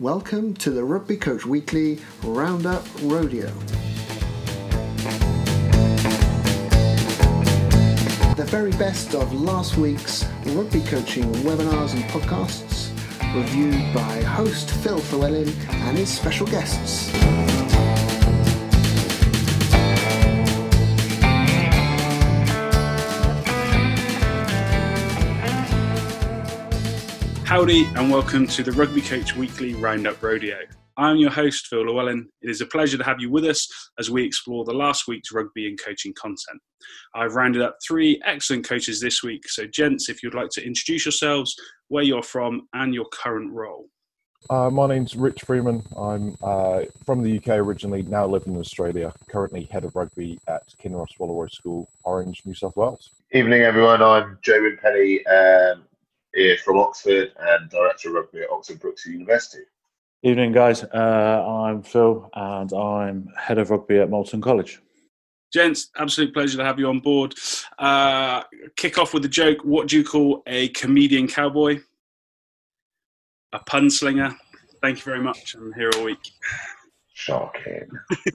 Welcome to the Rugby Coach Weekly Roundup Rodeo. The very best of last week's rugby coaching webinars and podcasts, reviewed by host Phil Llewellyn and his special guests. Howdy, and welcome to the Rugby Coach Weekly Roundup Rodeo. I'm your host, Phil Llewellyn. It is a pleasure to have you with us as we explore the last week's rugby and coaching content. I've rounded up three excellent coaches this week. So, gents, if you'd like to introduce yourselves, where you're from, and your current role. Uh, my name's Rich Freeman. I'm uh, from the UK originally, now living in Australia. Currently head of rugby at Kinross Wolaroi School, Orange, New South Wales. Evening, everyone. I'm Joe Winpenny. Um, here from Oxford and Director of Rugby at Oxford Brookes University. Evening, guys. Uh, I'm Phil and I'm Head of Rugby at Moulton College. Gents, absolute pleasure to have you on board. Uh, kick off with a joke. What do you call a comedian cowboy? A pun slinger. Thank you very much. I'm here all week. Shocking.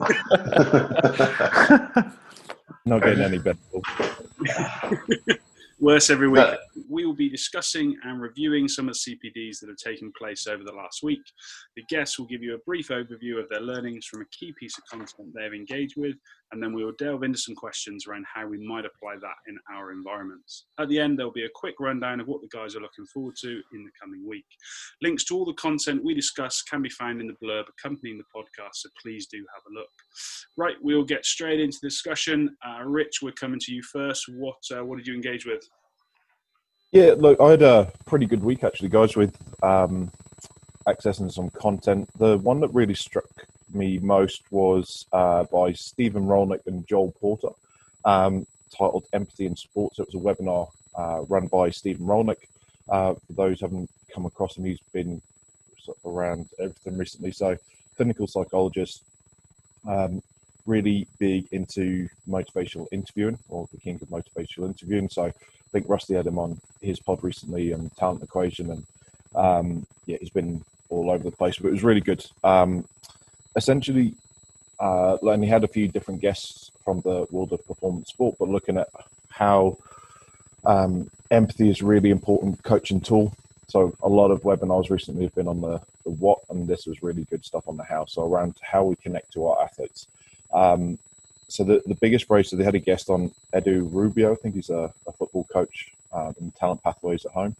Not getting any better. Worse every week. We will be discussing and reviewing some of the CPDs that have taken place over the last week. The guests will give you a brief overview of their learnings from a key piece of content they have engaged with, and then we will delve into some questions around how we might apply that in our environments. At the end, there'll be a quick rundown of what the guys are looking forward to in the coming week. Links to all the content we discuss can be found in the blurb accompanying the podcast, so please do have a look. Right, we'll get straight into the discussion. Uh, Rich, we're coming to you first. What uh, what did you engage with? Yeah, look, I had a pretty good week actually, guys, with um, accessing some content. The one that really struck me most was uh, by Stephen Rollnick and Joel Porter, um, titled Empathy in Sports. It was a webinar uh, run by Stephen Rollnick. Uh, for those who haven't come across him, he's been sort of around everything recently. So, clinical psychologist, um, really big into motivational interviewing or the king of motivational interviewing. So, I think Rusty had him on his pod recently and Talent Equation, and um, yeah, he's been all over the place, but it was really good. Um, essentially, uh, and he had a few different guests from the world of performance sport, but looking at how um, empathy is really important coaching tool. So a lot of webinars recently have been on the, the what, and this was really good stuff on the how. So around how we connect to our athletes. Um, so the, the biggest phrase, so they had a guest on Edu Rubio, I think he's a, a football coach um, in Talent Pathways at home.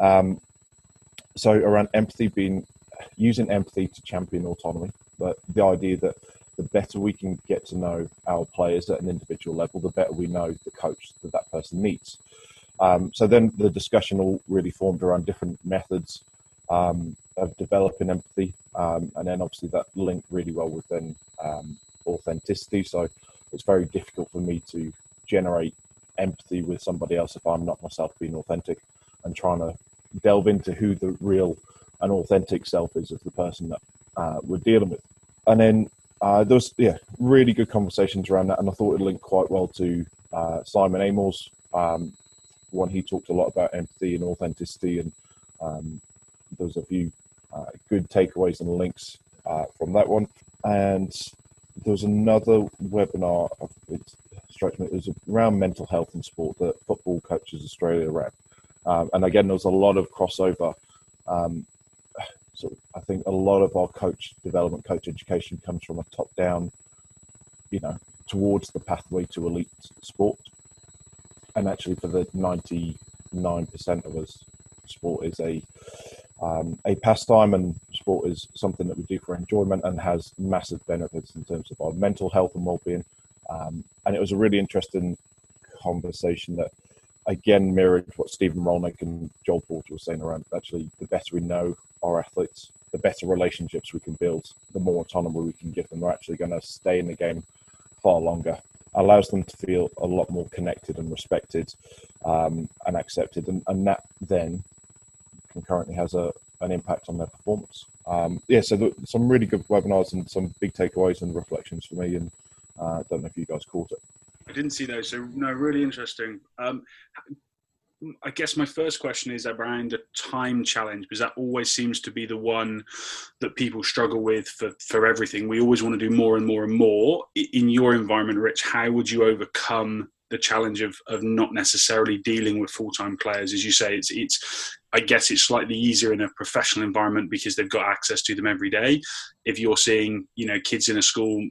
Um, so around empathy being using empathy to champion autonomy, but the idea that the better we can get to know our players at an individual level, the better we know the coach that that person needs. Um, so then the discussion all really formed around different methods um, of developing empathy, um, and then obviously that linked really well with then um, authenticity. So it's very difficult for me to generate empathy with somebody else if I'm not myself being authentic and trying to delve into who the real and authentic self is of the person that uh, we're dealing with. And then uh, there was yeah really good conversations around that, and I thought it linked quite well to uh, Simon Amor's um, one. He talked a lot about empathy and authenticity, and um, there was a few uh, good takeaways and links uh, from that one. And there was another webinar. It strikes me it was around mental health and sport that Football Coaches Australia ran, um, and again there was a lot of crossover. Um, so I think a lot of our coach development, coach education comes from a top down, you know, towards the pathway to elite sport. And actually, for the 99% of us, sport is a um, a pastime, and sport is something that we do for enjoyment and has massive benefits in terms of our mental health and well-being. Um, and it was a really interesting conversation that again mirrored what Stephen Rollnick and Joel Porter were saying around actually the better we know our athletes, the better relationships we can build, the more autonomy we can give them. They're actually going to stay in the game far longer. Allows them to feel a lot more connected and respected um, and accepted, and, and that then concurrently has a an impact on their performance. Um, yeah, so the, some really good webinars and some big takeaways and reflections for me, and I uh, don't know if you guys caught it. I didn't see those, so no, really interesting. Um, I guess my first question is around the time challenge because that always seems to be the one that people struggle with for, for everything. We always want to do more and more and more. In your environment, Rich, how would you overcome the challenge of, of not necessarily dealing with full time players? As you say, it's it's I guess it's slightly easier in a professional environment because they've got access to them every day. If you're seeing, you know, kids in a school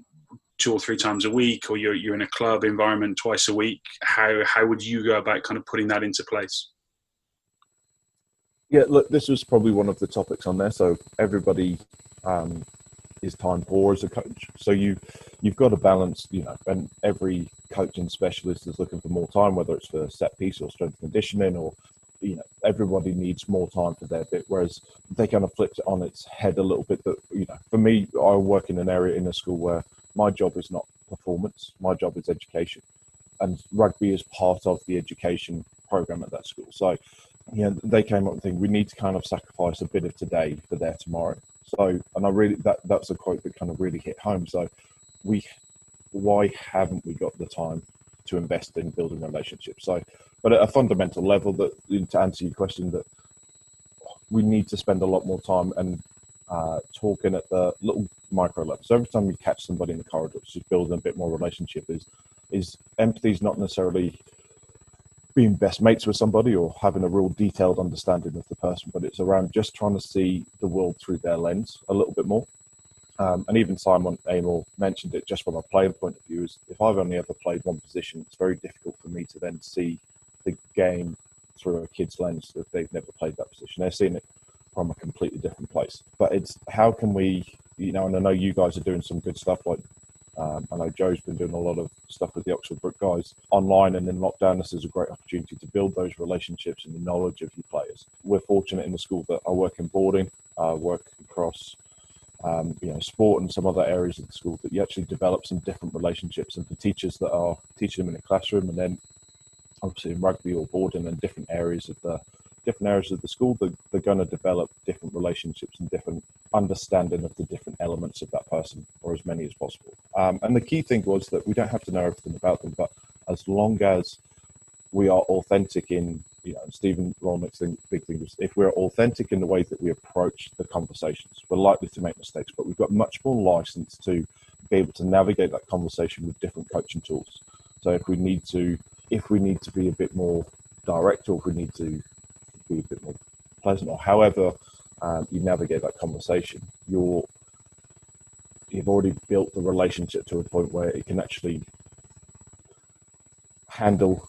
two or three times a week or you're, you're in a club environment twice a week how how would you go about kind of putting that into place? Yeah look this was probably one of the topics on there. So everybody um, is time poor as a coach. So you you've got to balance you know and every coaching specialist is looking for more time whether it's for set piece or strength conditioning or you know everybody needs more time for their bit whereas they kind of flipped it on its head a little bit that you know for me i work in an area in a school where my job is not performance, my job is education. And rugby is part of the education program at that school. So, you know, they came up and think we need to kind of sacrifice a bit of today for their tomorrow. So, and I really, that that's a quote that kind of really hit home. So, we, why haven't we got the time to invest in building relationships? So, but at a fundamental level, that to answer your question, that we need to spend a lot more time and uh, talking at the little micro level. So every time you catch somebody in the corridor, just building a bit more relationship is is empathy is not necessarily being best mates with somebody or having a real detailed understanding of the person, but it's around just trying to see the world through their lens a little bit more. Um, and even Simon Amor mentioned it just from a playing point of view is if I've only ever played one position, it's very difficult for me to then see the game through a kid's lens if they've never played that position. They're seeing it from a completely different place. But it's how can we, you know, and I know you guys are doing some good stuff. Like um, I know Joe's been doing a lot of stuff with the Oxford Brook guys online, and in lockdown, this is a great opportunity to build those relationships and the knowledge of your players. We're fortunate in the school that I work in boarding, uh, work across. Um, you know, sport and some other areas of the school that you actually develop some different relationships, and for teachers that are teaching them in a classroom, and then obviously in rugby or boarding and different areas of the different areas of the school, they're, they're going to develop different relationships and different understanding of the different elements of that person, or as many as possible. Um, and the key thing was that we don't have to know everything about them, but as long as we are authentic in, Stephen Rollnick's thing, big thing was if we're authentic in the way that we approach the conversations, we're likely to make mistakes, but we've got much more license to be able to navigate that conversation with different coaching tools. So if we need to, if we need to be a bit more direct, or if we need to be a bit more pleasant, or however um, you navigate that conversation, you're you've already built the relationship to a point where it can actually handle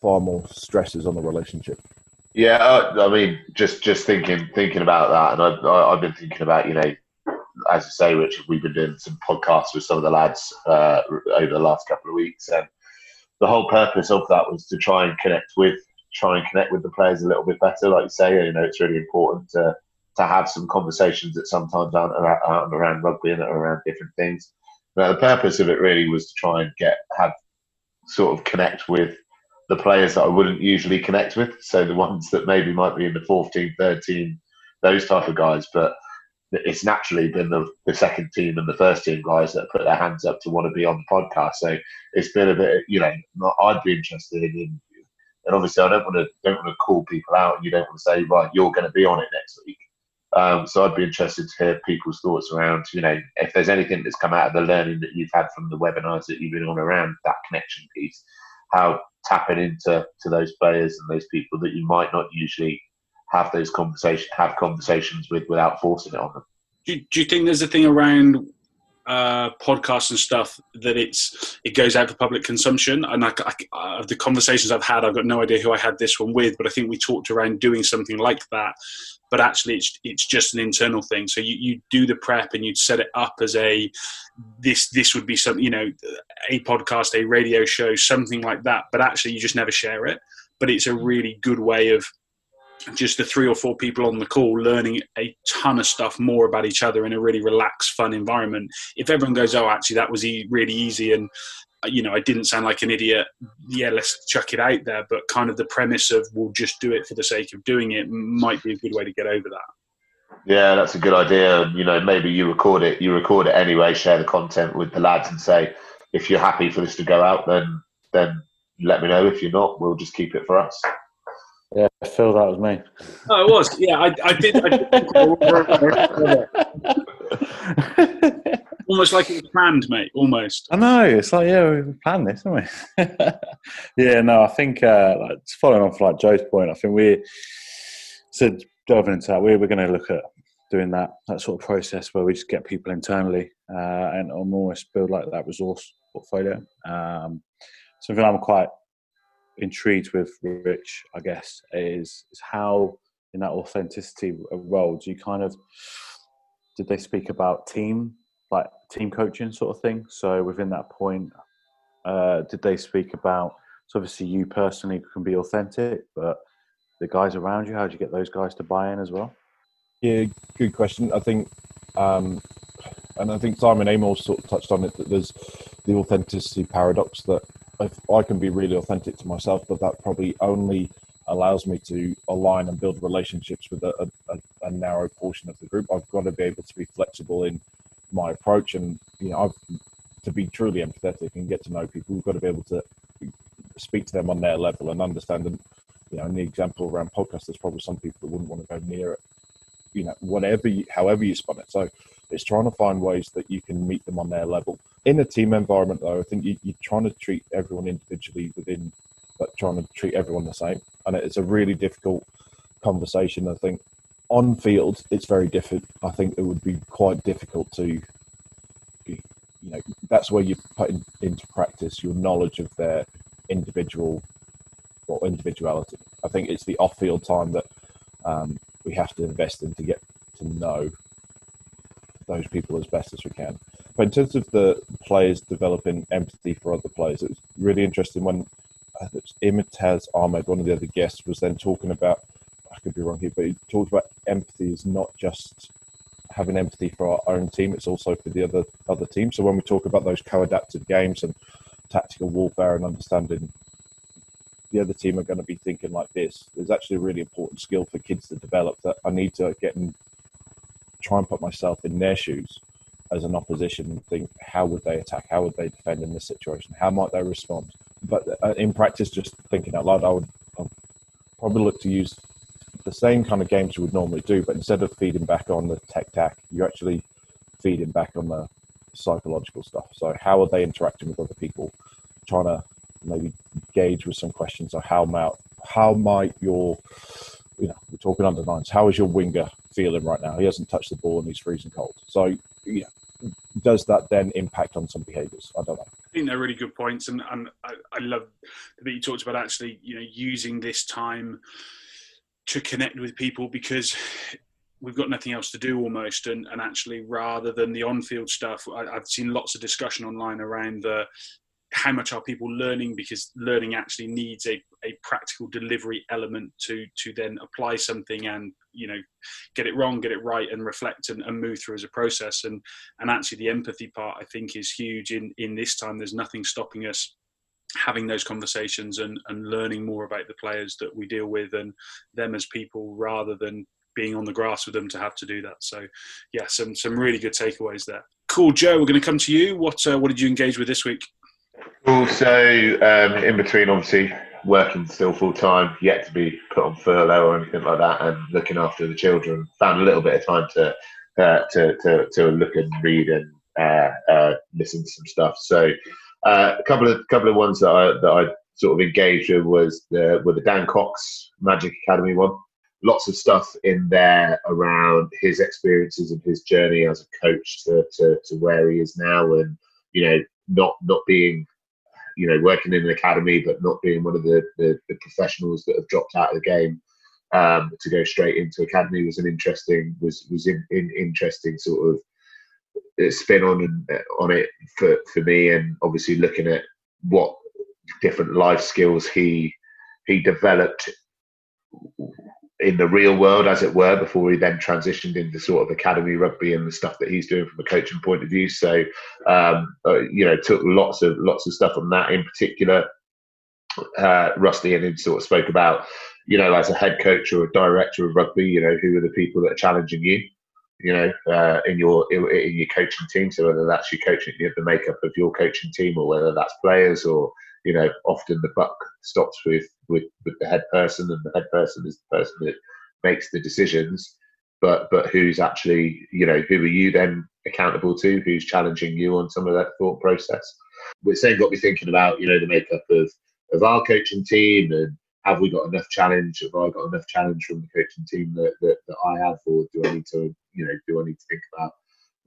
far more stresses on the relationship. Yeah, I, I mean, just just thinking thinking about that, and I, have been thinking about you know, as you say, Richard, we've been doing some podcasts with some of the lads uh, over the last couple of weeks, and the whole purpose of that was to try and connect with try and connect with the players a little bit better. Like you say, you know, it's really important to to have some conversations that sometimes aren't aren't around rugby and around different things. Now, the purpose of it really was to try and get have sort of connect with the players that I wouldn't usually connect with. So the ones that maybe might be in the fourth team, third team, those type of guys. But it's naturally been the, the second team and the first team guys that put their hands up to want to be on the podcast. So it's been a bit, you know, I'd be interested in and obviously, I don't want to don't want to call people out, and you don't want to say, right, you're going to be on it next week. Um, so I'd be interested to hear people's thoughts around, you know, if there's anything that's come out of the learning that you've had from the webinars that you've been on around that connection piece, how tapping into to those players and those people that you might not usually have those conversations have conversations with without forcing it on them. Do, do you think there's a thing around uh, podcasts and stuff that it's it goes out for public consumption. And I, I, uh, the conversations I've had, I've got no idea who I had this one with, but I think we talked around doing something like that. But actually, it's it's just an internal thing. So you, you do the prep and you'd set it up as a this this would be something you know a podcast, a radio show, something like that. But actually, you just never share it. But it's a really good way of just the three or four people on the call learning a ton of stuff more about each other in a really relaxed, fun environment. If everyone goes, "Oh, actually, that was e- really easy," and uh, you know, I didn't sound like an idiot. Yeah, let's chuck it out there. But kind of the premise of we'll just do it for the sake of doing it might be a good way to get over that. Yeah, that's a good idea. You know, maybe you record it. You record it anyway. Share the content with the lads and say, if you're happy for this to go out, then then let me know. If you're not, we'll just keep it for us. Yeah, Phil, that was me. Oh, it was. Yeah, I, I did. I did. almost like it was planned, mate. Almost. I know. It's like yeah, we planned this, haven't we? yeah, no. I think uh, like, following on from like Joe's point, I think we so delving into that, we're we're going to look at doing that that sort of process where we just get people internally uh, and almost build like that resource portfolio. Um, something I'm quite intrigued with, Rich, I guess, is is how in that authenticity role do you kind of did they speak about team like team coaching sort of thing? So within that point, uh, did they speak about? So obviously you personally can be authentic, but the guys around you, how do you get those guys to buy in as well? Yeah, good question. I think, um, and I think Simon Amor sort of touched on it that there's the authenticity paradox that I can be really authentic to myself, but that probably only allows me to align and build relationships with a, a, a, narrow portion of the group. I've got to be able to be flexible in my approach, and you know, I've to be truly empathetic and get to know people. We've got to be able to speak to them on their level and understand them. You know, in the example around podcasts, there's probably some people that wouldn't want to go near it. You know, whatever, you, however you spun it. So it's trying to find ways that you can meet them on their level. In a team environment, though, I think you, you're trying to treat everyone individually within, but trying to treat everyone the same. And it's a really difficult conversation. I think on field, it's very different. I think it would be quite difficult to, you know, that's where you put in, into practice your knowledge of their individual or individuality. I think it's the off-field time that um, we have to invest in to get to know those people as best as we can. But in terms of the players developing empathy for other players, it was really interesting when uh, Imtiaz Ahmed, one of the other guests, was then talking about. I could be wrong here, but he talked about empathy is not just having empathy for our own team; it's also for the other other team. So when we talk about those co-adaptive games and tactical warfare and understanding the other team are going to be thinking like this, there's actually a really important skill for kids to develop that I need to get and try and put myself in their shoes as an opposition and think how would they attack, how would they defend in this situation, how might they respond. But uh, in practice, just thinking out loud, I would I'd probably look to use the same kind of games you would normally do, but instead of feeding back on the tech tack, you're actually feeding back on the psychological stuff. So how are they interacting with other people? Trying to maybe gauge with some questions of how might how might your you know we're talking under nines. How is your winger feeling right now? He hasn't touched the ball and he's freezing cold. So yeah, does that then impact on some behaviours? I don't know. I think they're really good points, and, and I, I love that you talked about actually, you know, using this time to connect with people because we've got nothing else to do almost and, and actually rather than the on-field stuff I, have seen lots of discussion online around the how much are people learning because learning actually needs a, a practical delivery element to to then apply something and you know get it wrong get it right and reflect and, and move through as a process and and actually the empathy part i think is huge in in this time there's nothing stopping us having those conversations and, and learning more about the players that we deal with and them as people rather than being on the grass with them to have to do that. So, yeah, some some really good takeaways there. Cool, Joe. We're going to come to you. What uh, what did you engage with this week? Cool. So, um, in between, obviously working still full time, yet to be put on furlough or anything like that, and looking after the children, found a little bit of time to uh, to, to to look and read and uh, uh listen to some stuff. So, uh, a couple of couple of ones that I that I sort of engaged with was the with the Dan Cox Magic Academy one. Lots of stuff in there around his experiences and his journey as a coach to, to, to where he is now, and you know, not not being you know working in an academy but not being one of the, the, the professionals that have dropped out of the game um, to go straight into academy was an interesting was was in, in interesting sort of spin on on it for for me, and obviously looking at what different life skills he he developed in the real world, as it were, before he then transitioned into sort of academy rugby and the stuff that he's doing from a coaching point of view. So, um, uh, you know, took lots of lots of stuff on that in particular. Uh, Rusty and him sort of spoke about, you know, as a head coach or a director of rugby, you know, who are the people that are challenging you you know, uh, in your in your coaching team. So whether that's your coaching, the makeup of your coaching team, or whether that's players or you know, often the buck stops with with with the head person, and the head person is the person that makes the decisions. But but who's actually, you know, who are you then accountable to? Who's challenging you on some of that thought process? We're saying got me thinking about, you know, the makeup of of our coaching team and have we got enough challenge? Have I got enough challenge from the coaching team that, that, that I have, or do I need to, you know, do I need to think about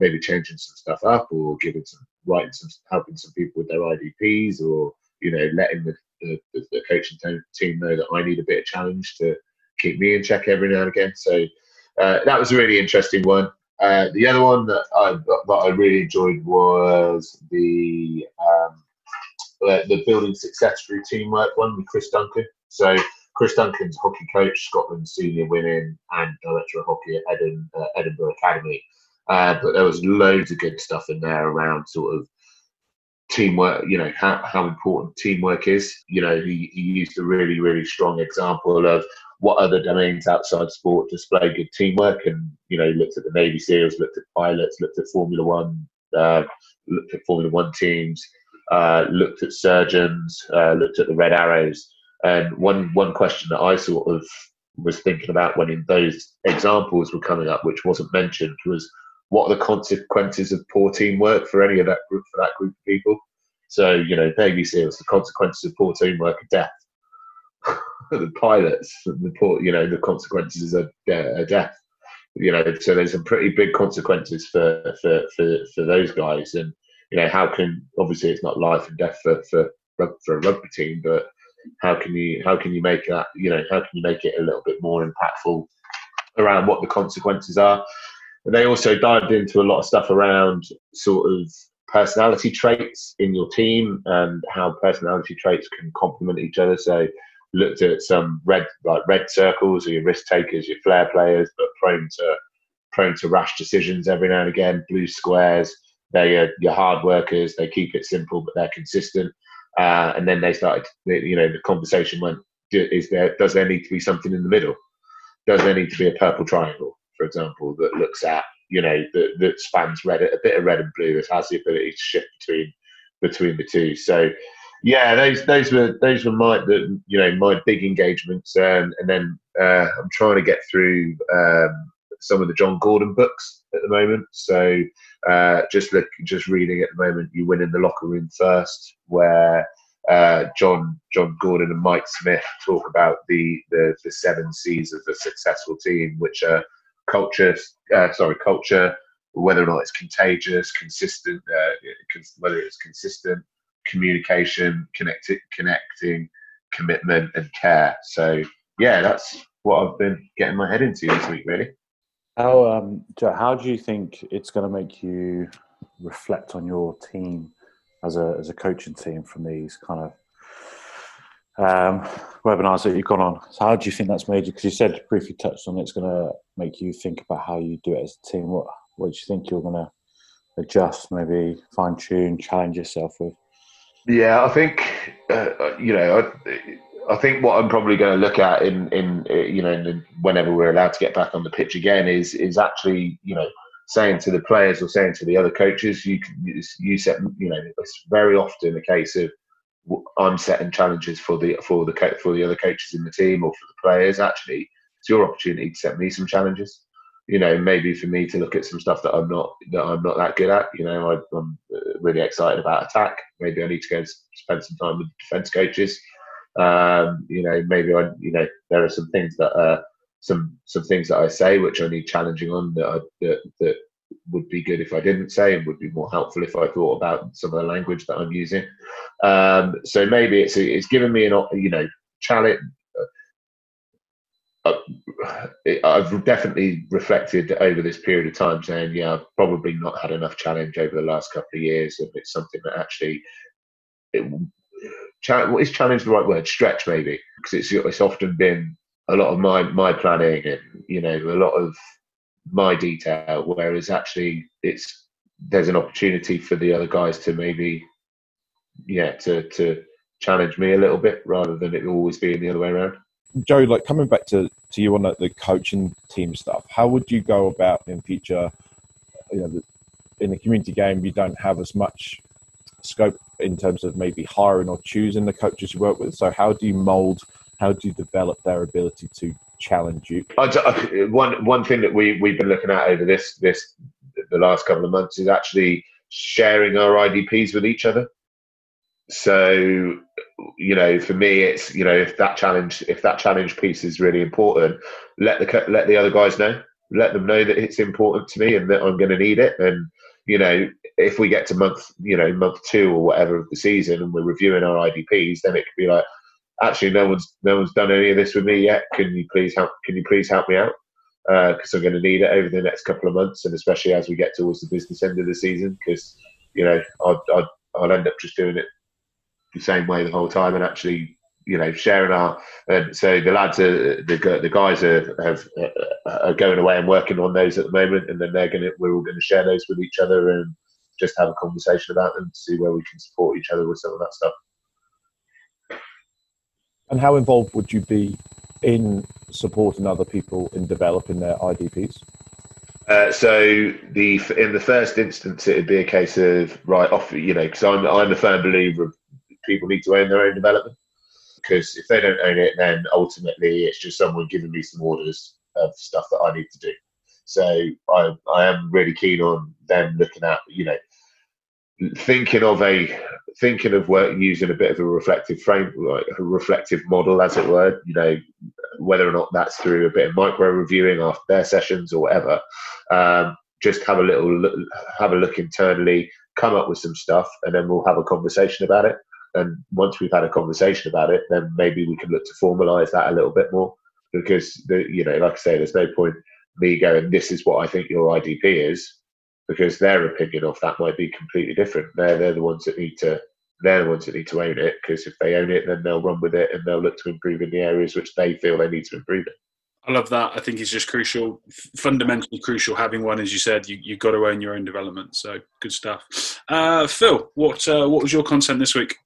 maybe changing some stuff up, or giving some writing some helping some people with their IDPs, or you know, letting the, the, the coaching team know that I need a bit of challenge to keep me in check every now and again. So uh, that was a really interesting one. Uh, the other one that I, that I really enjoyed was the um, uh, the building success through teamwork one with Chris Duncan. So Chris Duncan's hockey coach, Scotland senior women, and director of hockey at uh, Edinburgh Academy. Uh, but there was loads of good stuff in there around sort of teamwork. You know how, how important teamwork is. You know he, he used a really really strong example of what other domains outside sport display good teamwork, and you know looked at the Navy SEALs, looked at pilots, looked at Formula One, uh, looked at Formula One teams uh, looked at surgeons, uh, looked at the red arrows. And one one question that I sort of was thinking about when in those examples were coming up, which wasn't mentioned, was what are the consequences of poor teamwork for any of that group for that group of people? So you know, Navy SEALs, the consequences of poor teamwork are death. the pilots, the poor, you know, the consequences are, are death. You know, so there's some pretty big consequences for for for, for those guys, and you know, how can obviously it's not life and death for for for a rugby team, but how can you how can you make that you know how can you make it a little bit more impactful around what the consequences are? They also dived into a lot of stuff around sort of personality traits in your team and how personality traits can complement each other. So looked at some red like red circles or your risk takers, your flair players, but prone to prone to rash decisions every now and again. Blue squares, they are your hard workers. They keep it simple, but they're consistent. Uh, and then they started, you know, the conversation went: Is there does there need to be something in the middle? Does there need to be a purple triangle, for example, that looks at you know that, that spans red a bit of red and blue that has the ability to shift between between the two. So yeah, those those were those were my the, you know my big engagements, um, and then uh, I'm trying to get through um, some of the Jon Gordon books at the moment. So uh, just look, just reading at the moment, you win in the locker room first, where uh, John Jon Gordon and Mike Smith talk about the the, the seven C's of a successful team, which are culture, uh, sorry, culture, whether or not it's contagious, consistent, uh, whether it's consistent, communication, connecting, connecting, commitment, and care. So yeah, that's what I've been getting my head into this week, really. How um, how do you think it's going to make you reflect on your team as a as a coaching team from these kind of um, webinars that you've gone on? So how do you think that's made you? Because you said briefly touched on it, it's going to make you think about how you do it as a team. What what do you think you're going to adjust, maybe fine tune, challenge yourself with? Yeah, I think uh, you know. I, I think what I'm probably going to look at in in you know in, whenever we're allowed to get back on the pitch again is is actually you know saying to the players or saying to the other coaches you you set you know it's very often a case of I'm setting challenges for the for the for the other coaches in the team or for the players actually it's your opportunity to set me some challenges. You know maybe for me to look at some stuff that I'm not that I'm not that good at you know I, am really excited about attack. Maybe I need to go and spend some time with defense coaches. Um, you know, maybe I, you know, there are some things that uh, some some things that I say which I need challenging on that I, that that would be good if I didn't say and would be more helpful if I thought about some of the language that I'm using. Um, so maybe it's it's given me an you know challenge. Uh, I've definitely reflected over this period of time saying, yeah, I've probably not had enough challenge over the last couple of years, and it's something that actually it what is challenge the right word? Stretch maybe because it's it's often been a lot of my my planning and you know a lot of my detail, whereas actually it's there's an opportunity for the other guys to maybe yeah to to challenge me a little bit rather than it always being the other way around. Joe, like coming back to, to you on the, the coaching team stuff, how would you go about in future? You know, in the community game, you don't have as much scope in terms of maybe hiring or choosing the coaches you work with. So how do you mold? How do you develop their ability to challenge you? One one thing that we we've been looking at over this this the last couple of months is actually sharing our IDPs with each other. So you know, for me, it's you know, if that challenge if that challenge piece is really important, let the let the other guys know. Let them know that it's important to me and that I'm going to need it. And you know, if we get to month you know month two or whatever of the season and we're reviewing our IDPs, then it could be like, actually, no one's no one's done any of this with me yet. Can you please help? Can you please help me out? because uh, I'm going to need it over the next couple of months, and especially as we get towards the business end of the season, because you know I'll, I'll, I'll end up just doing it the same way the whole time, and actually you know sharing our. And so the lads are the the guys are have are going away and working on those at the moment, and then they're to we're all going to share those with each other and just have a conversation about them to see where we can support each other with some of that stuff. And how involved would you be in supporting other people in developing their IDPs? Uh, so the in the first instance, it'd be a case of right off, you know, because I'm I'm a firm believer of people need to own their own development. Because if they don't own it, then ultimately it's just someone giving me some orders of stuff that I need to do. So I I am really keen on them looking at you know thinking of a thinking of work using a bit of a reflective frame, like a reflective model, as it were. You know, whether or not that's through a bit of micro reviewing after their sessions or whatever. Um, just have a little look, have a look internally, come up with some stuff, and then we'll have a conversation about it. And once we've had a conversation about it, then maybe we can look to formalise that a little bit more. Because the, you know, like I say, there's no point me going, "This is what I think your IDP is," because their opinion of that might be completely different. They're they're the ones that need to they're the ones that need to own it because if they own it, then they'll run with it and they'll look to improve in the areas which they feel they need to improve it. I love that. I think it's just crucial, fundamentally crucial. Having one, as you said, you you've got to own your own development. So good stuff. Uh, Phil, what uh, what was your content this week?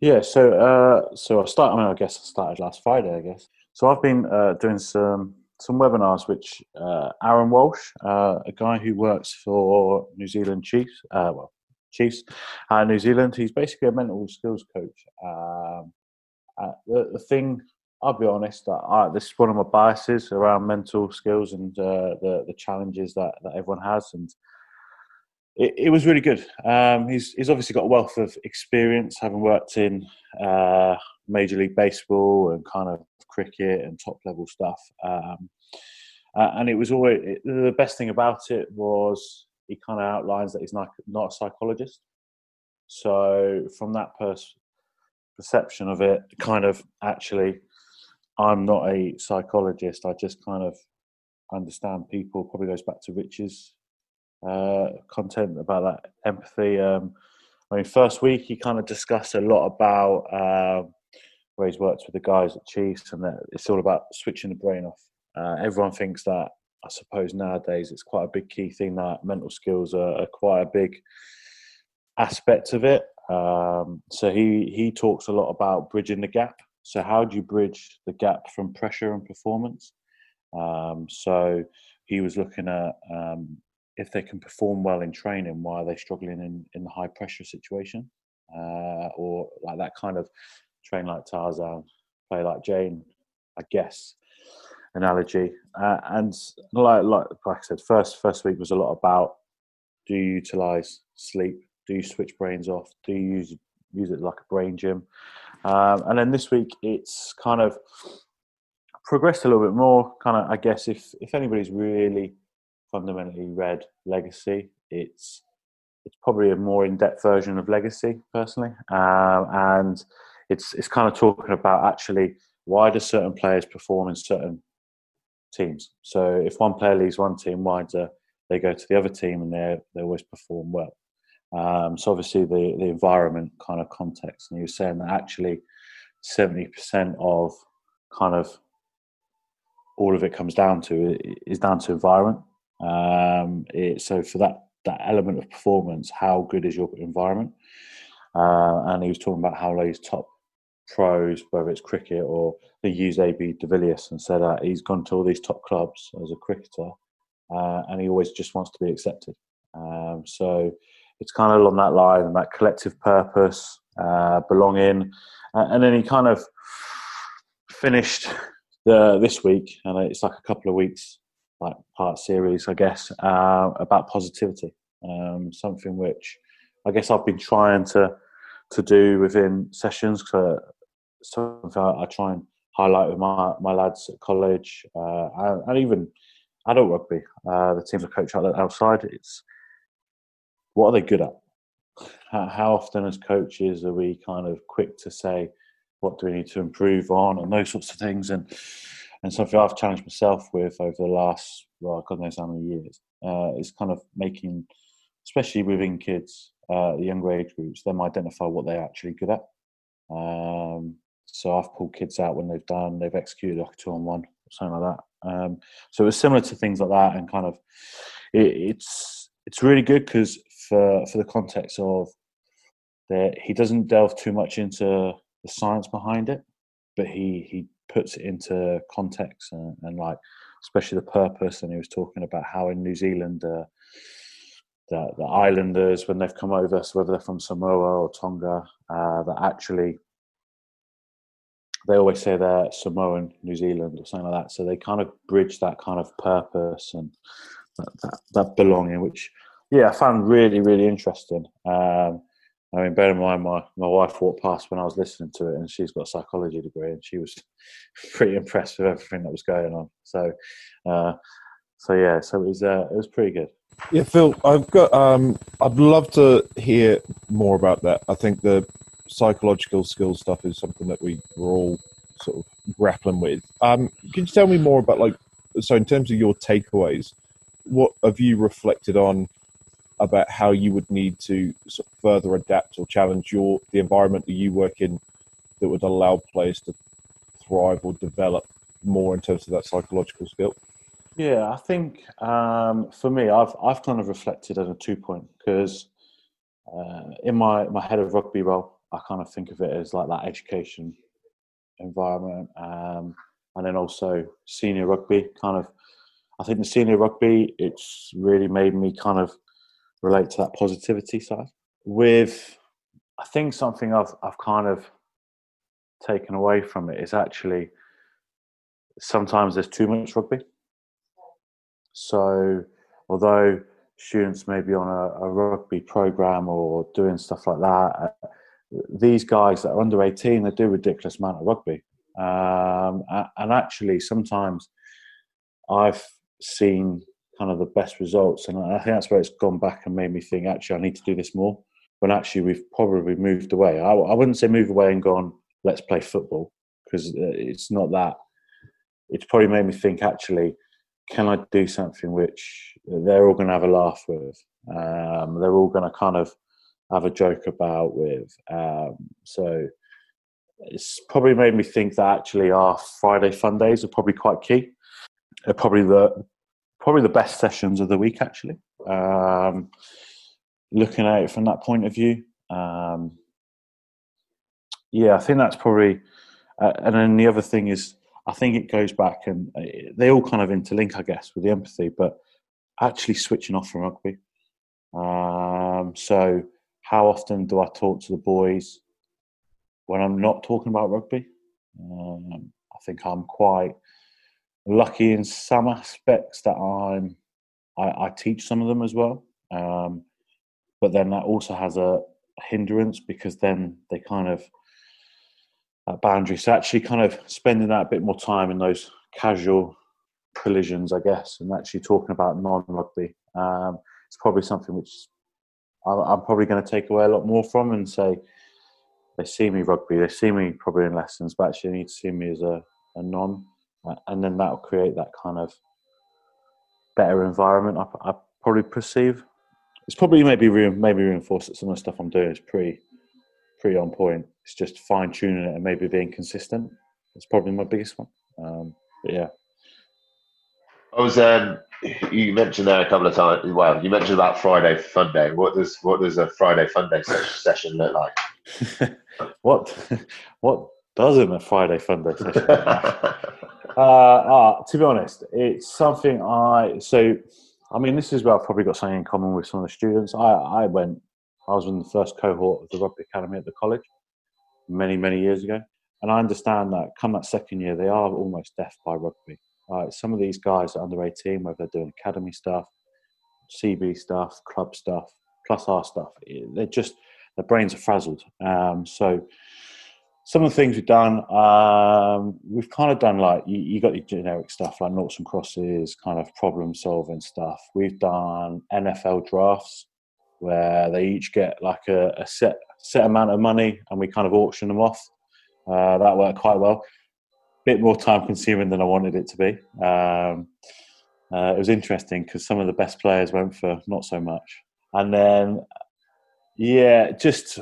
Yeah, so uh, so I started. I, mean, I guess I started last Friday. I guess so. I've been uh, doing some some webinars, which uh, Aaron Walsh, uh, a guy who works for New Zealand Chiefs, uh, well, Chiefs, uh, New Zealand. He's basically a mental skills coach. Um, uh, the, the thing, I'll be honest, I, this is one of my biases around mental skills and uh, the the challenges that, that everyone has, and it, it was really good. Um, he's he's obviously got a wealth of experience, having worked in uh, Major League Baseball and kind of cricket and top level stuff. Um, uh, and it was always it, the best thing about it was he kind of outlines that he's not not a psychologist. So from that pers- perception of it, kind of actually, I'm not a psychologist. I just kind of understand people. Probably goes back to Rich's uh, content about that empathy. Um, I mean, first week he kind of discussed a lot about uh, where he's worked with the guys at Chiefs, and that it's all about switching the brain off. Uh, everyone thinks that I suppose nowadays it's quite a big key thing that mental skills are, are quite a big aspect of it. Um, so he he talks a lot about bridging the gap. So how do you bridge the gap from pressure and performance? Um, so he was looking at um, if they can perform well in training, why are they struggling in, in the high pressure situation? Uh, or like that kind of train like Tarzan, play like Jane, I guess analogy. Uh, and like, like like I said, first first week was a lot about do you utilize sleep? Do you switch brains off? Do you use use it like a brain gym? Um, and then this week it's kind of progressed a little bit more. Kind of, I guess if if anybody's really fundamentally read Legacy, it's it's probably a more in-depth version of Legacy, personally, um, and it's it's kind of talking about actually why do certain players perform in certain teams. So if one player leaves one team, why do they go to the other team and they they always perform well? Um, so obviously the the environment kind of context, and he was saying that actually seventy percent of kind of all of it comes down to is down to environment. Um, it, so for that that element of performance, how good is your environment? Uh, and he was talking about how those top pros, whether it's cricket or they use AB de Villiers and said that he's gone to all these top clubs as a cricketer uh, and he always just wants to be accepted. Um, so it's kind of along that line, and that collective purpose, uh, belonging, uh, and then he kind of finished the this week, and it's like a couple of weeks, like part series, I guess, uh, about positivity. Um, something which I guess I've been trying to to do within sessions. Uh, something I, try and highlight with my, my lads at college uh, and, and, even adult rugby. Uh, the teams I coach outside, it's what are they good at? How, how, often, as coaches, are we kind of quick to say, what do we need to improve on, and those sorts of things? And and something I've challenged myself with over the last, well, God knows how many years, uh, is kind of making, especially within kids, uh, the younger age groups, them identify what they're actually good at. Um, so I've pulled kids out when they've done, they've executed like a two on one, something like that. Um, so it's similar to things like that, and kind of it, it's it's really good because for for the context of that he doesn't delve too much into the science behind it, but he he puts it into context and, and like especially the purpose. And he was talking about how in New Zealand. Uh, the, the islanders when they've come over, so whether they're from Samoa or Tonga, uh, that actually they always say they're Samoan, New Zealand, or something like that. So they kind of bridge that kind of purpose and that, that, that belonging, which yeah, I found really really interesting. Um, I mean, bear in mind, my, my wife walked past when I was listening to it, and she's got a psychology degree, and she was pretty impressed with everything that was going on. So, uh, so yeah, so it was uh, it was pretty good. Yeah, Phil, I've got. Um, I'd love to hear more about that. I think the psychological skill stuff is something that we we're all sort of grappling with. Um, can you tell me more about like so in terms of your takeaways, what have you reflected on about how you would need to sort of further adapt or challenge your the environment that you work in that would allow players to thrive or develop more in terms of that psychological skill? Yeah, I think um, for me, I've I've kind of reflected on a two point because uh, in my my head of rugby role, I kind of think of it as like that education environment, um, and then also senior rugby. Kind of, I think the senior rugby it's really made me kind of relate to that positivity side. With, I think something I've I've kind of taken away from it is actually sometimes there's too much rugby. So, although students may be on a, a rugby program or doing stuff like that these guys that are under 18, they do ridiculous amount of rugby. Um, and actually, sometimes I've seen kind of the best results. And I think that's where it's gone back and made me think, actually, I need to do this more. When actually, we've probably moved away. I, I wouldn't say move away and gone, let's play football, because uh, it's not that. It's probably made me think, actually, can I do something which they're all going to have a laugh with? Um, they're all going to kind of have a joke about with. Um, so it's probably made me think that actually our Friday fun days are probably quite key. They're probably the probably the best sessions of the week actually. Um, looking at it from that point of view, um, yeah, I think that's probably. Uh, and then the other thing is, I think it goes back and uh, they all kind of interlink, I guess, with the empathy, but actually switching off from rugby. Um, so how often do I talk to the boys when I'm not talking about rugby? Um, I think I'm quite lucky in some aspects that I'm I, I teach some of them as well. Um, but then that also has a hindrance because then they kind of that boundary. So actually, kind of spending that a bit more time in those casual collisions, I guess, and actually talking about non-rugby. Um, it's probably something which I'm probably going to take away a lot more from and say they see me rugby, they see me probably in lessons, but actually they need to see me as a, a non, and then that'll create that kind of better environment. I, I probably perceive it's probably maybe re- maybe reinforced that some of the stuff I'm doing is pretty pretty on point. It's just fine tuning it and maybe being consistent. It's probably my biggest one. Um, but yeah. I was um, you mentioned there a couple of times. Well, you mentioned about Friday Fun Day. What does what does a Friday Fun Day session look like? what what doesn't a Friday Fun Day session? uh, uh, to be honest, it's something I so I mean, this is where I've probably got something in common with some of the students. I, I went, I was in the first cohort of the rugby academy at the college many, many years ago. And I understand that come that second year, they are almost deaf by rugby. Right? Some of these guys are under 18, whether they're doing academy stuff, CB stuff, club stuff, plus our stuff, they're just, their brains are frazzled. Um, so, some of the things we've done, um, we've kind of done like you, you, got your generic stuff like noughts and crosses, kind of problem solving stuff. We've done NFL drafts where they each get like a, a set set amount of money and we kind of auction them off. Uh, that worked quite well. Bit more time consuming than I wanted it to be. Um, uh, it was interesting because some of the best players went for not so much. And then, yeah, just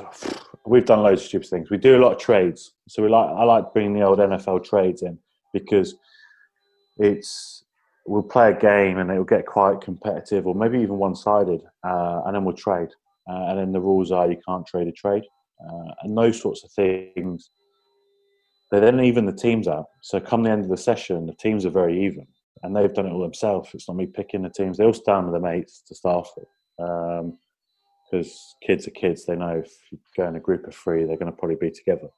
we've done loads of stupid things. We do a lot of trades, so we like I like bringing the old NFL trades in because it's we'll play a game and it'll get quite competitive or maybe even one-sided, uh, and then we'll trade. Uh, and then the rules are you can't trade a trade, uh, and those sorts of things. They then even the teams out. So come the end of the session, the teams are very even, and they've done it all themselves. It's not me picking the teams. They all stand with their mates to start with. Um, because kids are kids. They know if you go in a group of three, they're going to probably be together.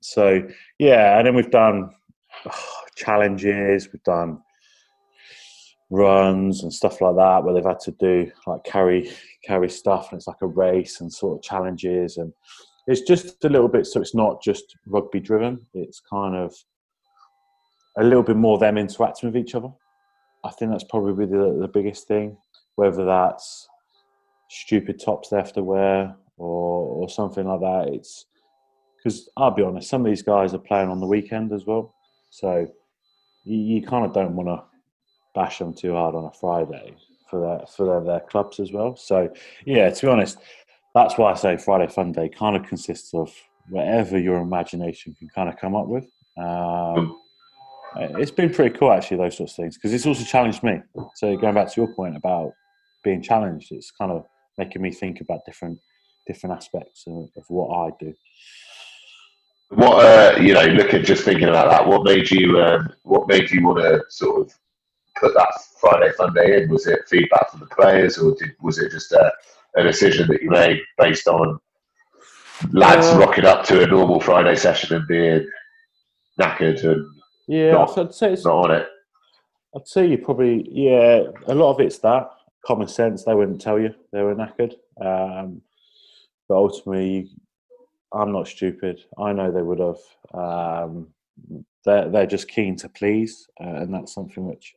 So yeah, and then we've done oh, challenges. We've done runs and stuff like that where they've had to do like carry carry stuff and it's like a race and sort of challenges and it's just a little bit so it's not just rugby driven it's kind of a little bit more them interacting with each other i think that's probably the, the biggest thing whether that's stupid tops they have to wear or, or something like that. It's because I'll be honest, some of these guys are playing on the weekend as well, so you, you kind of don't want to bash them too hard on a Friday for their for their, their clubs as well. So yeah, to be honest, that's why I say Friday Fun Day kind of consists of whatever your imagination can kind of come up with. Um, it's been pretty cool actually those sorts of things because it's also challenged me. So going back to your point about being challenged, it's kind of making me think about different different aspects of, of what I do. What uh, you know, look at just thinking about that. What made you? Um, what made you want to sort of put that Friday Fun Day in? Was it feedback from the players, or did, was it just a, a decision that you made based on lads uh, rocking up to a normal Friday session and being knackered and yeah, not, I'd say it's not on it? I'd say you probably yeah. A lot of it's that common sense, they wouldn't tell you they were knackered. Um, but ultimately, I'm not stupid. I know they would have. Um, they're, they're just keen to please, uh, and that's something which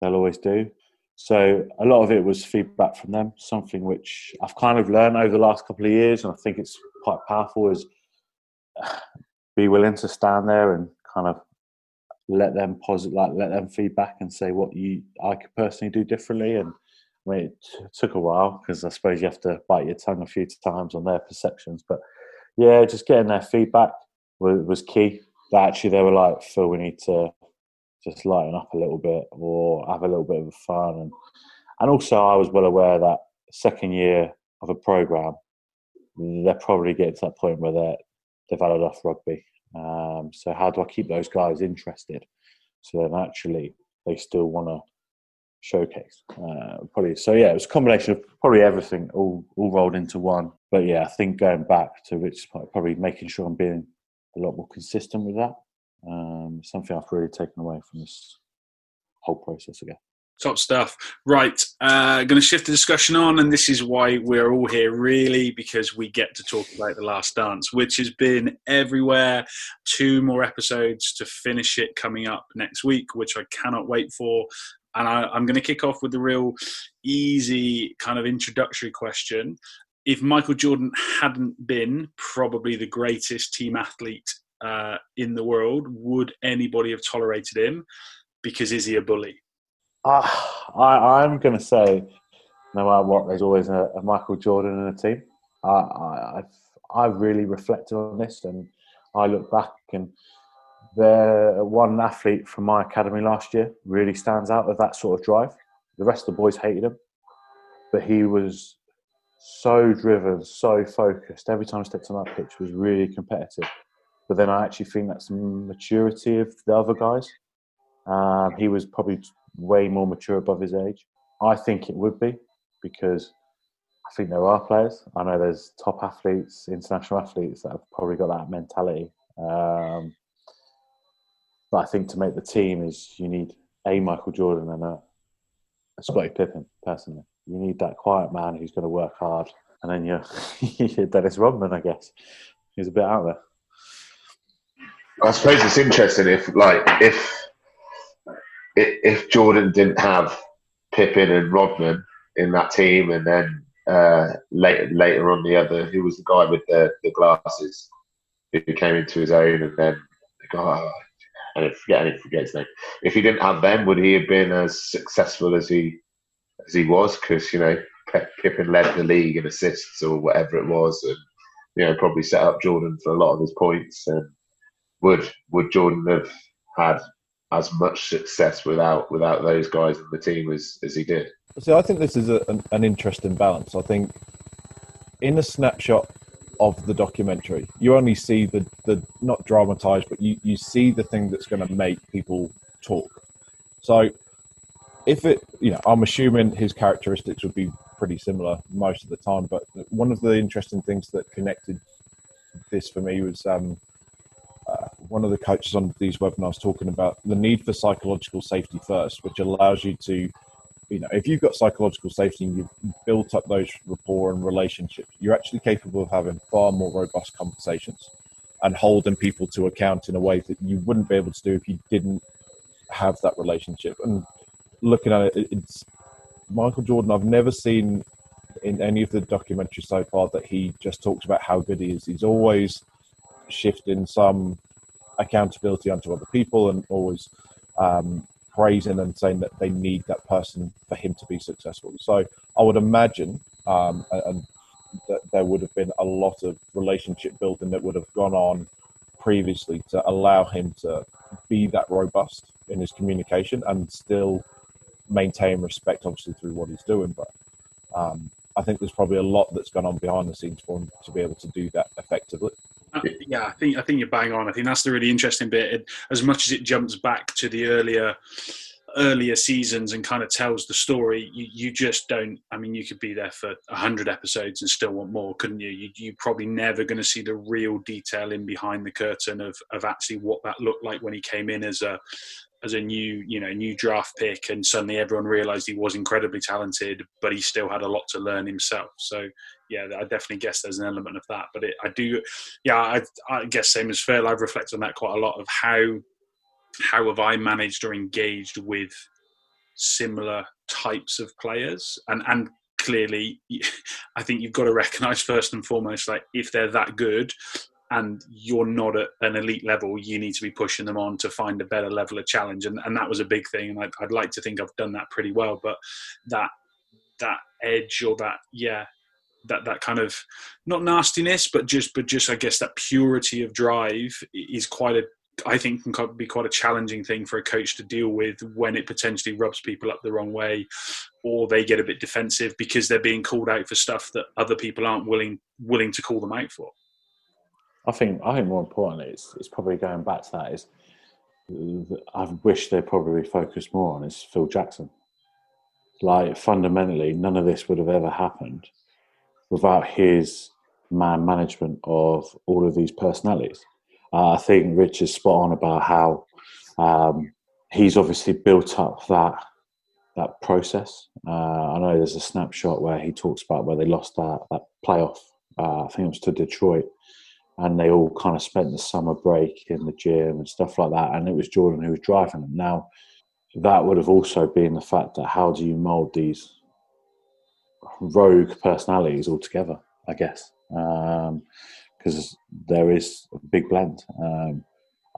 they'll always do. So a lot of it was feedback from them, something which I've kind of learned over the last couple of years, and I think it's quite powerful. Is be willing to stand there and kind of let them positive, like let them feedback and say what you I could personally do differently, and I mean, it took a while because I suppose you have to bite your tongue a few times on their perceptions. But yeah, just getting their feedback was, was key. That actually, they were like, Phil, we need to just lighten up a little bit or have a little bit of fun. And, and also, I was well aware that second year of a program, they're probably getting to that point where they're, they've had enough rugby. Um, so, how do I keep those guys interested so then actually they still want to showcase. Uh, probably so. Yeah, it was a combination of probably everything all all rolled into one. But yeah, I think going back to which probably making sure I'm being a lot more consistent with that. Um, something I've really taken away from this whole process again. Top stuff. Right, uh, going to shift the discussion on, and this is why we're all here, really, because we get to talk about The Last Dance, which has been everywhere. Two more episodes to finish it coming up next week, which I cannot wait for and I, am going to kick off with the real easy kind of introductory question. If Michael Jordan hadn't been probably the greatest team athlete uh, in the world, would anybody have tolerated him? Because is he a bully? Uh, I, I'm going to say, no matter what, there's always a, a Michael Jordan in a team. I, I, I've, I've really reflected on this and I look back and the one athlete from my academy last year really stands out with that sort of drive. The rest of the boys hated him, but he was so driven, so focused. Every time he stepped on that pitch was really competitive. But then I actually think that's maturity of the other guys. Um, he was probably way more mature above his age. I think it would be because I think there are players. I know there's top athletes, international athletes that have probably got that mentality. Um, but I think to make the team is you need a Michael Jordan and a, a Scottie Pippen. Personally, you need that quiet man who's going to work hard, and then you're, you're Dennis Rodman, I guess. He's a bit out there. I suppose it's interesting if, like, if if Jordan didn't have Pippen and Rodman in that team, and then uh, later later on the other, who was the guy with the, the glasses who came into his own, and then the guy, and I forget, I forget his name. If he didn't have them, would he have been as successful as he as he was? Because you know Pippen led the league in assists or whatever it was, and you know probably set up Jordan for a lot of his points. And would would Jordan have had as much success without without those guys in the team as as he did? So I think this is a, an, an interesting balance. I think in a snapshot of the documentary, you only see the, the not dramatized, but you, you see the thing that's going to make people talk. So if it, you know, I'm assuming his characteristics would be pretty similar most of the time. But one of the interesting things that connected this for me was um, one of the coaches on these webinars talking about the need for psychological safety first, which allows you to you know, if you've got psychological safety and you've built up those rapport and relationships, you're actually capable of having far more robust conversations and holding people to account in a way that you wouldn't be able to do if you didn't have that relationship. And looking at it, it's Michael Jordan. I've never seen in any of the documentaries so far that he just talks about how good he is. He's always shifting some accountability onto other people and always um, praising and saying that they need that person for him to be successful. So I would imagine, um, and that there would have been a lot of relationship building that would have gone on previously to allow him to be that robust in his communication and still maintain respect, obviously through what he's doing. But um, I think there's probably a lot that's gone on behind the scenes for him to be able to do that effectively. Yeah, I think I think you're bang on. I think that's the really interesting bit. It, as much as it jumps back to the earlier earlier seasons and kind of tells the story, you, you just don't. I mean, you could be there for hundred episodes and still want more, couldn't you? you you're probably never going to see the real detail in behind the curtain of of actually what that looked like when he came in as a as a new you know new draft pick and suddenly everyone realized he was incredibly talented but he still had a lot to learn himself. So yeah i definitely guess there's an element of that but it, i do yeah I, I guess same as phil i've reflected on that quite a lot of how how have i managed or engaged with similar types of players? And and clearly i think you've got to recognize first and foremost like if they're that good and you're not at an elite level, you need to be pushing them on to find a better level of challenge. And, and that was a big thing. And I'd, I'd like to think I've done that pretty well. But that that edge or that yeah that that kind of not nastiness, but just but just I guess that purity of drive is quite a I think can be quite a challenging thing for a coach to deal with when it potentially rubs people up the wrong way, or they get a bit defensive because they're being called out for stuff that other people aren't willing willing to call them out for. I think I think more importantly, it's it's probably going back to that is I wish they probably focused more on is Phil Jackson. Like fundamentally, none of this would have ever happened without his man management of all of these personalities. Uh, I think Rich is spot on about how um, he's obviously built up that that process. Uh, I know there's a snapshot where he talks about where they lost that that playoff. Uh, I think it was to Detroit and they all kind of spent the summer break in the gym and stuff like that. And it was Jordan who was driving them. Now, that would have also been the fact that how do you mold these rogue personalities all together, I guess, because um, there is a big blend. Um,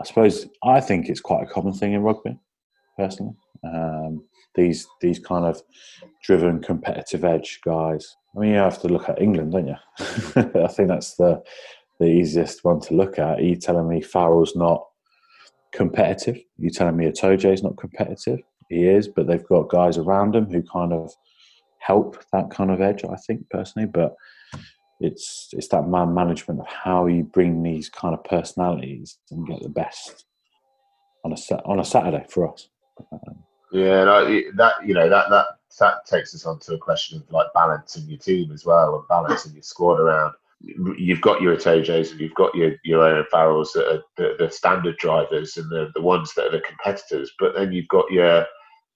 I suppose I think it's quite a common thing in rugby, personally. Um, these these kind of driven competitive edge guys. I mean, you have to look at England, don't you? I think that's the the easiest one to look at. Are you telling me Farrell's not competitive? Are you telling me is not competitive? He is, but they've got guys around him who kind of help that kind of edge. I think personally, but it's it's that man management of how you bring these kind of personalities and get the best on a on a Saturday for us. Yeah, no, that you know that that that takes us on to a question of like balancing your team as well and balancing your squad around. You've got your Itojes and you've got your your Owen Farrells that are the, the standard drivers and the, the ones that are the competitors, but then you've got your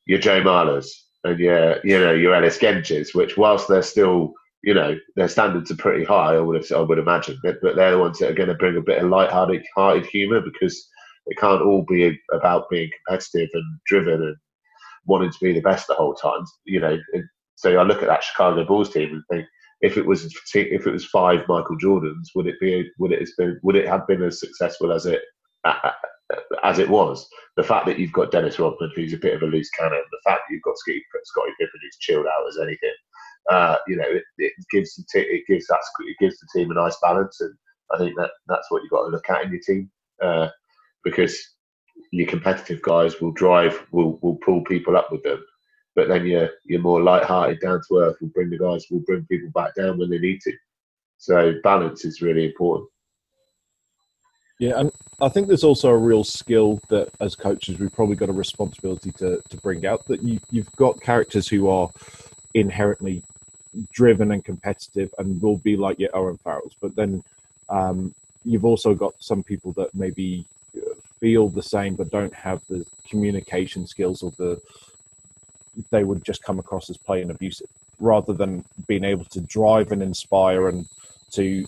your Joe Marlers and your you know your Ellis Genges, which whilst they're still you know their standards are pretty high, I would have, I would imagine, but, but they're the ones that are going to bring a bit of light-hearted hearted humour because it can't all be about being competitive and driven and wanting to be the best the whole time. You know, so I look at that Chicago Bulls team and think if it was if it was five Michael Jordans, would it be would it have been would it have been as successful as it as it was? The fact that you've got Dennis Rodman, who's a bit of a loose cannon, the fact that you've got Scottie, Scottie Pippen, who's chilled out as anything, uh, you know, it, it gives the t- it gives that it gives the team a nice balance, and I think that that's what you've got to look at in your team uh, because your competitive guys will drive will will pull people up with them, but then you're you're more light-hearted, down to earth. Will bring the guys will bring people back down when they need to. So balance is really important. Yeah, and I think there's also a real skill that as coaches we've probably got a responsibility to to bring out that you you've got characters who are inherently driven and competitive and will be like your Owen Farrells, but then um, you've also got some people that maybe feel the same but don't have the communication skills or the they would just come across as playing abusive rather than being able to drive and inspire and to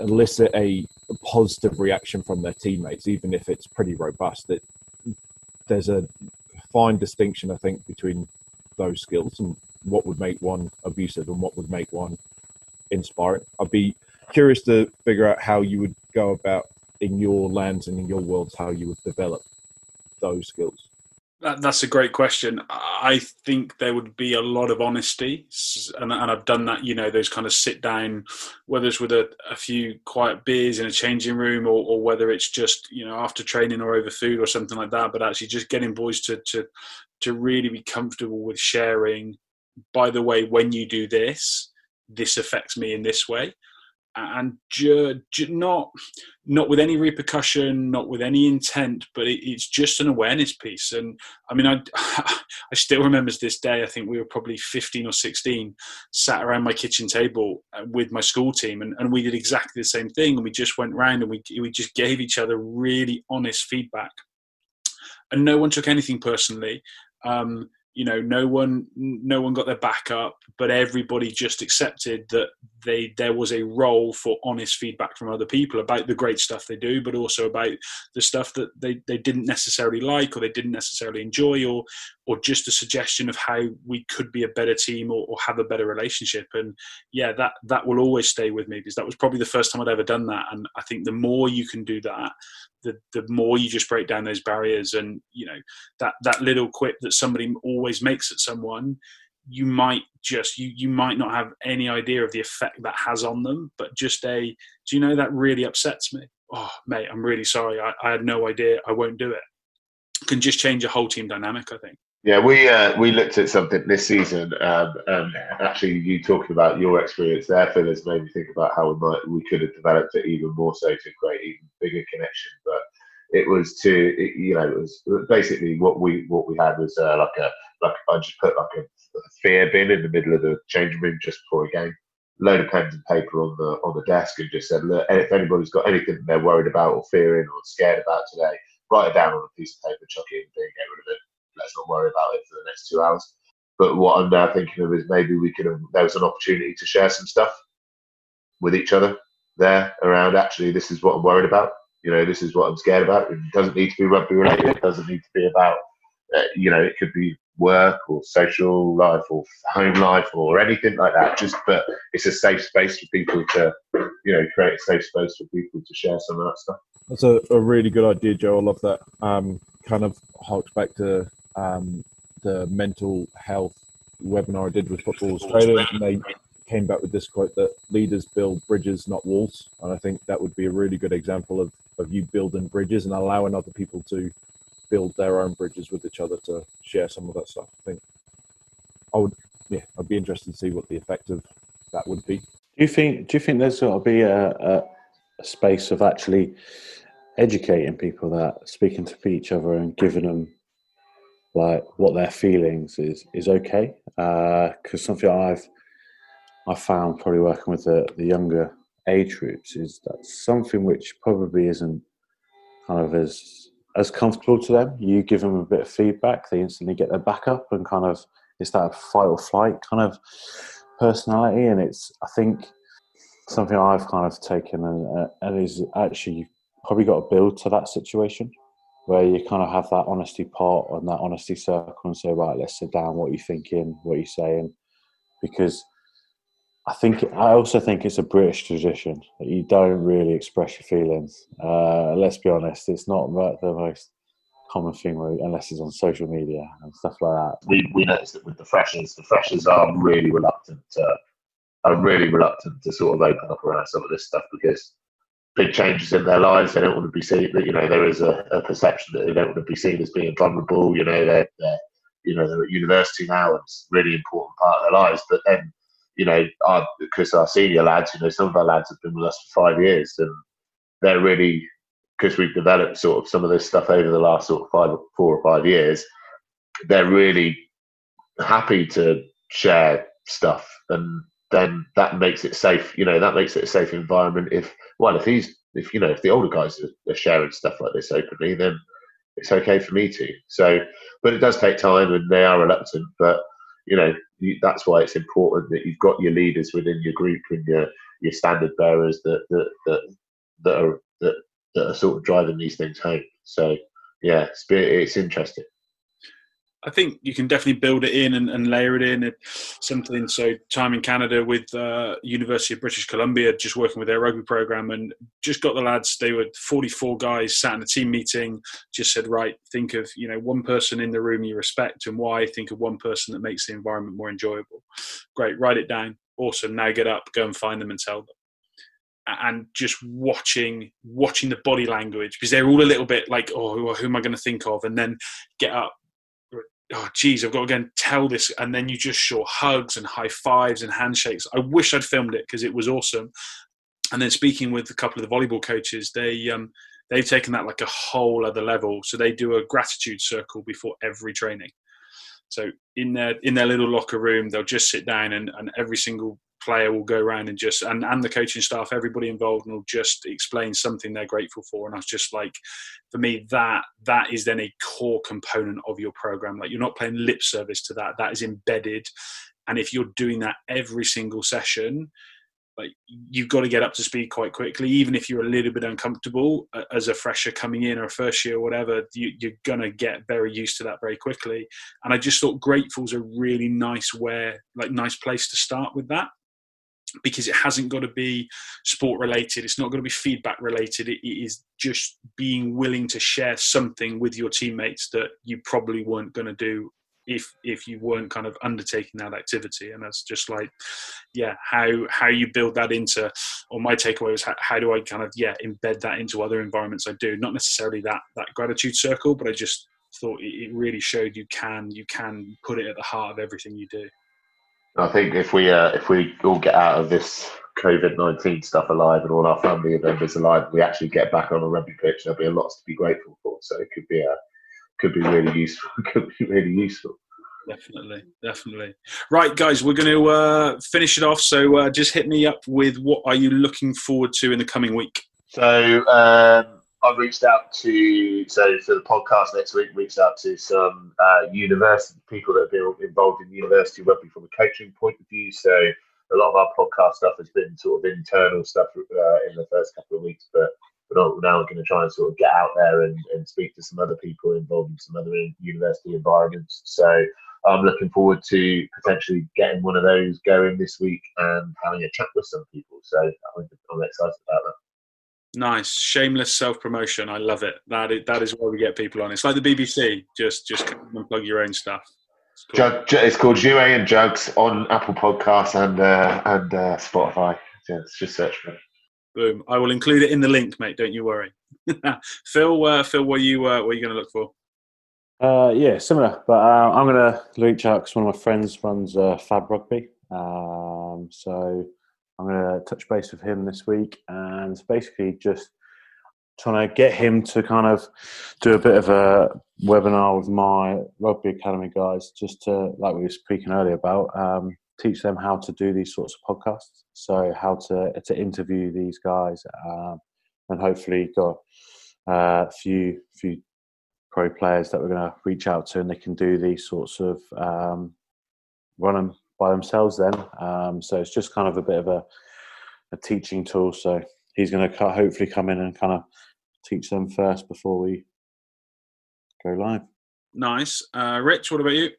elicit a positive reaction from their teammates even if it's pretty robust that there's a fine distinction i think between those skills and what would make one abusive and what would make one inspiring i'd be curious to figure out how you would go about in your lands and in your worlds how you would develop those skills? That, that's a great question. I think there would be a lot of honesty, and, and, I've done that. You know, those kind of sit down, whether it's with a, a few quiet beers in a changing room, or, or, whether it's just you know after training or over food or something like that. But actually, just getting boys to to to really be comfortable with sharing. By the way, when you do this, this affects me in this way and ju- ju- not not with any repercussion, not with any intent, but it, it's just an awareness piece. And I mean, I I still remember this day. I think we were probably fifteen or sixteen, sat around my kitchen table uh, with my school team, and, and we did exactly the same thing. And we just went round and we we just gave each other really honest feedback, and no one took anything personally. Um, you know no one no one got their back up but everybody just accepted that they there was a role for honest feedback from other people about the great stuff they do but also about the stuff that they, they didn't necessarily like or they didn't necessarily enjoy or or just a suggestion of how we could be a better team or, or have a better relationship. And yeah that that will always stay with me because that was probably the first time I'd ever done that. And I think the more you can do that the the more you just break down those barriers and you know that that little quip that somebody always makes at someone you might just you you might not have any idea of the effect that has on them but just a do you know that really upsets me? Oh mate i'm really sorry. I, I had no idea. I won't do it. Can just change a whole team dynamic i think yeah, we uh, we looked at something this season, um, and actually, you talking about your experience there, Phil, has made me think about how we might we could have developed it even more so to create even bigger connection. But it was to it, you know it was basically what we what we had was uh, like a like I just put like a, fear bin in the middle of the changing room just before a game, load of pens and paper on the on the desk, and just said, look, if anybody's got anything they're worried about or fearing or scared about today, write it down on a piece of paper, chuck it in, and get rid of it let's not worry about it for the next two hours. But what I'm now thinking of is maybe we could have, there was an opportunity to share some stuff with each other there around actually, this is what I'm worried about. You know, this is what I'm scared about. It doesn't need to be rugby related. It doesn't need to be about, uh, you know, it could be work or social life or home life or anything like that. Just, but it's a safe space for people to, you know, create a safe space for people to share some of that stuff. That's a, a really good idea, Joe. I love that. Um, kind of harks back to um, the mental health webinar I did with Football Australia, and they came back with this quote that leaders build bridges, not walls. And I think that would be a really good example of, of you building bridges and allowing other people to build their own bridges with each other to share some of that stuff. I think I would, yeah, I'd be interested to see what the effect of that would be. Do you think? Do you think there's got to be a, a, a space of actually educating people that speaking to each other and giving them like what their feelings is is okay. Because uh, something I've I found probably working with the, the younger age groups is that something which probably isn't kind of as as comfortable to them. You give them a bit of feedback, they instantly get their back up and kind of it's that fight or flight kind of personality. And it's I think something I've kind of taken and, and is actually probably got to build to that situation where you kind of have that honesty part and that honesty circle and say, right, let's sit down. What are you thinking? What are you saying? Because I think I also think it's a British tradition that you don't really express your feelings. Uh, let's be honest, it's not the most common thing where, unless it's on social media and stuff like that. We we noticed that with the freshers, the freshers are really reluctant to are really reluctant to sort of open up around some of this stuff because big changes in their lives. They don't want to be seen. You know, there is a, a perception that they don't want to be seen as being vulnerable. You know, they're, they're you know they're at university now, and it's a really important part of their lives. But then you know, our, because our senior lads, you know, some of our lads have been with us for five years, and they're really because we've developed sort of some of this stuff over the last sort of five, four or five years. They're really happy to share stuff, and then that makes it safe. You know, that makes it a safe environment. If well, if he's if you know if the older guys are, sharing stuff like this openly, then it's okay for me to. So, but it does take time, and they are reluctant, but you know that's why it's important that you've got your leaders within your group and your your standard bearers that that that, that are that, that are sort of driving these things home. So yeah, it's, it's interesting. I think you can definitely build it in and, and layer it in. something so time in Canada with uh, University of British Columbia, just working with their rugby program, and just got the lads. They were 44 guys sat in a team meeting. Just said, right, think of you know one person in the room you respect and why. Think of one person that makes the environment more enjoyable. Great, write it down. Awesome. Now get up, go and find them and tell them and just watching watching the body language because they're all a little bit like oh who am i going to think of and then get up oh geez, I've got to again tell this, and then you just show hugs and high fives and handshakes. I wish I'd filmed it because it was awesome. And then speaking with a couple of the volleyball coaches, they um, they've taken that like a whole other level. So they do a gratitude circle before every training. So in their in their little locker room, they'll just sit down and, and every single player will go around and just and, and the coaching staff everybody involved and will just explain something they're grateful for. And i was just like for me that that is then a core component of your program. Like you're not playing lip service to that. That is embedded. And if you're doing that every single session like you've got to get up to speed quite quickly. Even if you're a little bit uncomfortable uh, as a fresher coming in or a first year or whatever you, are going to get very used to that very quickly. And i just thought grateful's a really nice where like nice place to start with that because it hasn't got to be sport related it's not going to be feedback related it is just being willing to share something with your teammates that you probably weren't going to do if if you weren't kind of undertaking that activity and that's just like yeah how how you build that into or my takeaway was how, how do i kind of yeah embed that into other environments i do? Not necessarily that that gratitude circle but i just thought it really showed you can you can put it at the heart of everything you do I think if we uh, if we all get out of this COVID nineteen stuff alive and all our family members alive, we actually get back on a rugby pitch. There'll be a lot to be grateful for. So it could be a could be really useful. could be really useful. Definitely, definitely. Right, guys, we're going to uh, finish it off. So uh, just hit me up with what are you looking forward to in the coming week. So um, I reached out to so for the podcast next week. Reached out to some uh, university people that have been involved in university rugby from a coaching point of view. So a lot of our podcast stuff has been sort of internal stuff uh, in the first couple of weeks, but we're now going to try and sort of get out there and, and speak to some other people involved in some other university environments. So I'm looking forward to potentially getting one of those going this week and having a chat with some people. So I'm, I'm excited about that. Nice, shameless self promotion. I love it. That is, that is why we get people on. It's like the BBC. Just just come and plug your own stuff. It's, cool. it's called Jouet and Jugs on Apple Podcasts and uh, and uh, Spotify. Yeah, just search for it. Boom! I will include it in the link, mate. Don't you worry. Phil, uh, Phil, what are you uh, what are you going to look for? Uh, yeah, similar. But uh, I'm going to reach out because one of my friends runs uh, Fab Rugby. Um, so I'm going to touch base with him this week and basically just trying to get him to kind of do a bit of a webinar with my rugby academy guys, just to like we were speaking earlier about, um, teach them how to do these sorts of podcasts. So how to to interview these guys, um, and hopefully got uh, a few few pro players that we're going to reach out to, and they can do these sorts of um, run them by themselves. Then, um, so it's just kind of a bit of a, a teaching tool. So he's going to hopefully come in and kind of teach them first before we go live. Nice, uh, Rich. What about you?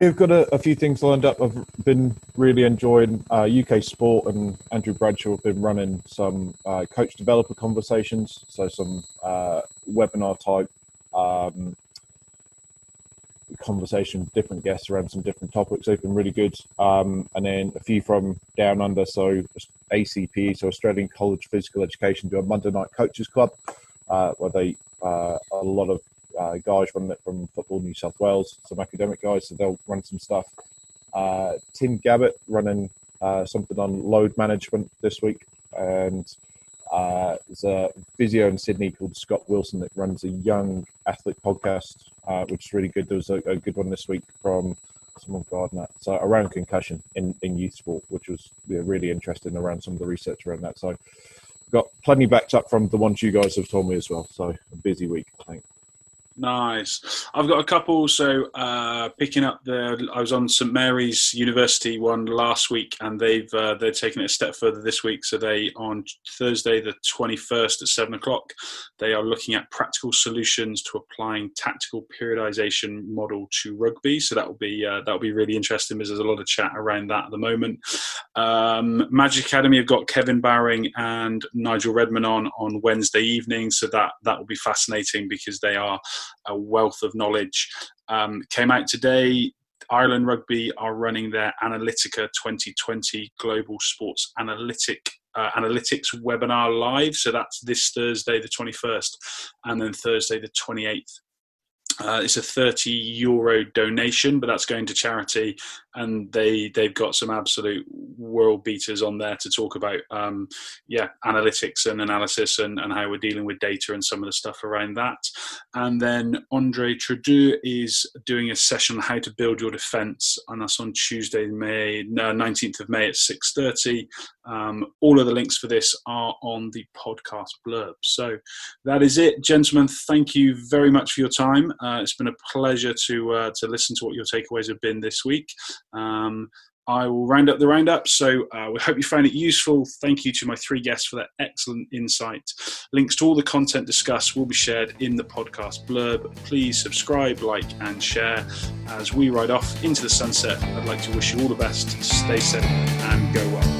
We've got a, a, few things lined up. I've been really enjoying uh, UK Sport and Andrew Bradshaw have been running some uh, coach developer conversations, so some uh, webinar type um, conversation with different guests around some different topics. They've been really good. Um, and then a few from down under, so ACP, so Australian College Physical Education, do a Monday Night Coaches Club, uh, where they uh, a lot of uh, guys it from Football New South Wales, some academic guys, so they'll run some stuff. Uh, Tim Gabbett running uh, something on load management this week, and uh, there's a physio in Sydney called Scott Wilson that runs a young athlete podcast, uh, which is really good. There was a, a good one this week from someone Gardner, so around concussion in, in youth sport, which was yeah, really interesting around some of the research around that. So got plenty backed up from the ones you guys have told me as well. So a busy week, I think. Nice. I've got a couple. So uh, picking up the, I was on St Mary's University one last week, and they've uh, they're taking it a step further this week. So they on Thursday the twenty first at seven o'clock, they are looking at practical solutions to applying tactical periodization model to rugby. So that will be uh, that will be really interesting because there's a lot of chat around that at the moment. Um, Magic Academy have got Kevin Bowring and Nigel Redman on on Wednesday evening. So that that will be fascinating because they are a wealth of knowledge. Um, came out today. Ireland Rugby are running their Analytica 2020 Global Sports Analytic uh, Analytics webinar live. So that's this Thursday, the 21st, and then Thursday, the 28th. Uh, it's a 30 euro donation, but that's going to charity, and they they've got some absolute world beaters on there to talk about, um, yeah, analytics and analysis and, and how we're dealing with data and some of the stuff around that. And then Andre Trudeau is doing a session on how to build your defence, and that's on Tuesday, May no, 19th of May at 6:30. Um, all of the links for this are on the podcast blurb. So that is it, gentlemen. Thank you very much for your time. Uh, it's been a pleasure to uh, to listen to what your takeaways have been this week. Um, I will round up the roundup. So uh, we hope you found it useful. Thank you to my three guests for that excellent insight. Links to all the content discussed will be shared in the podcast blurb. Please subscribe, like, and share. As we ride off into the sunset, I'd like to wish you all the best. Stay safe and go well.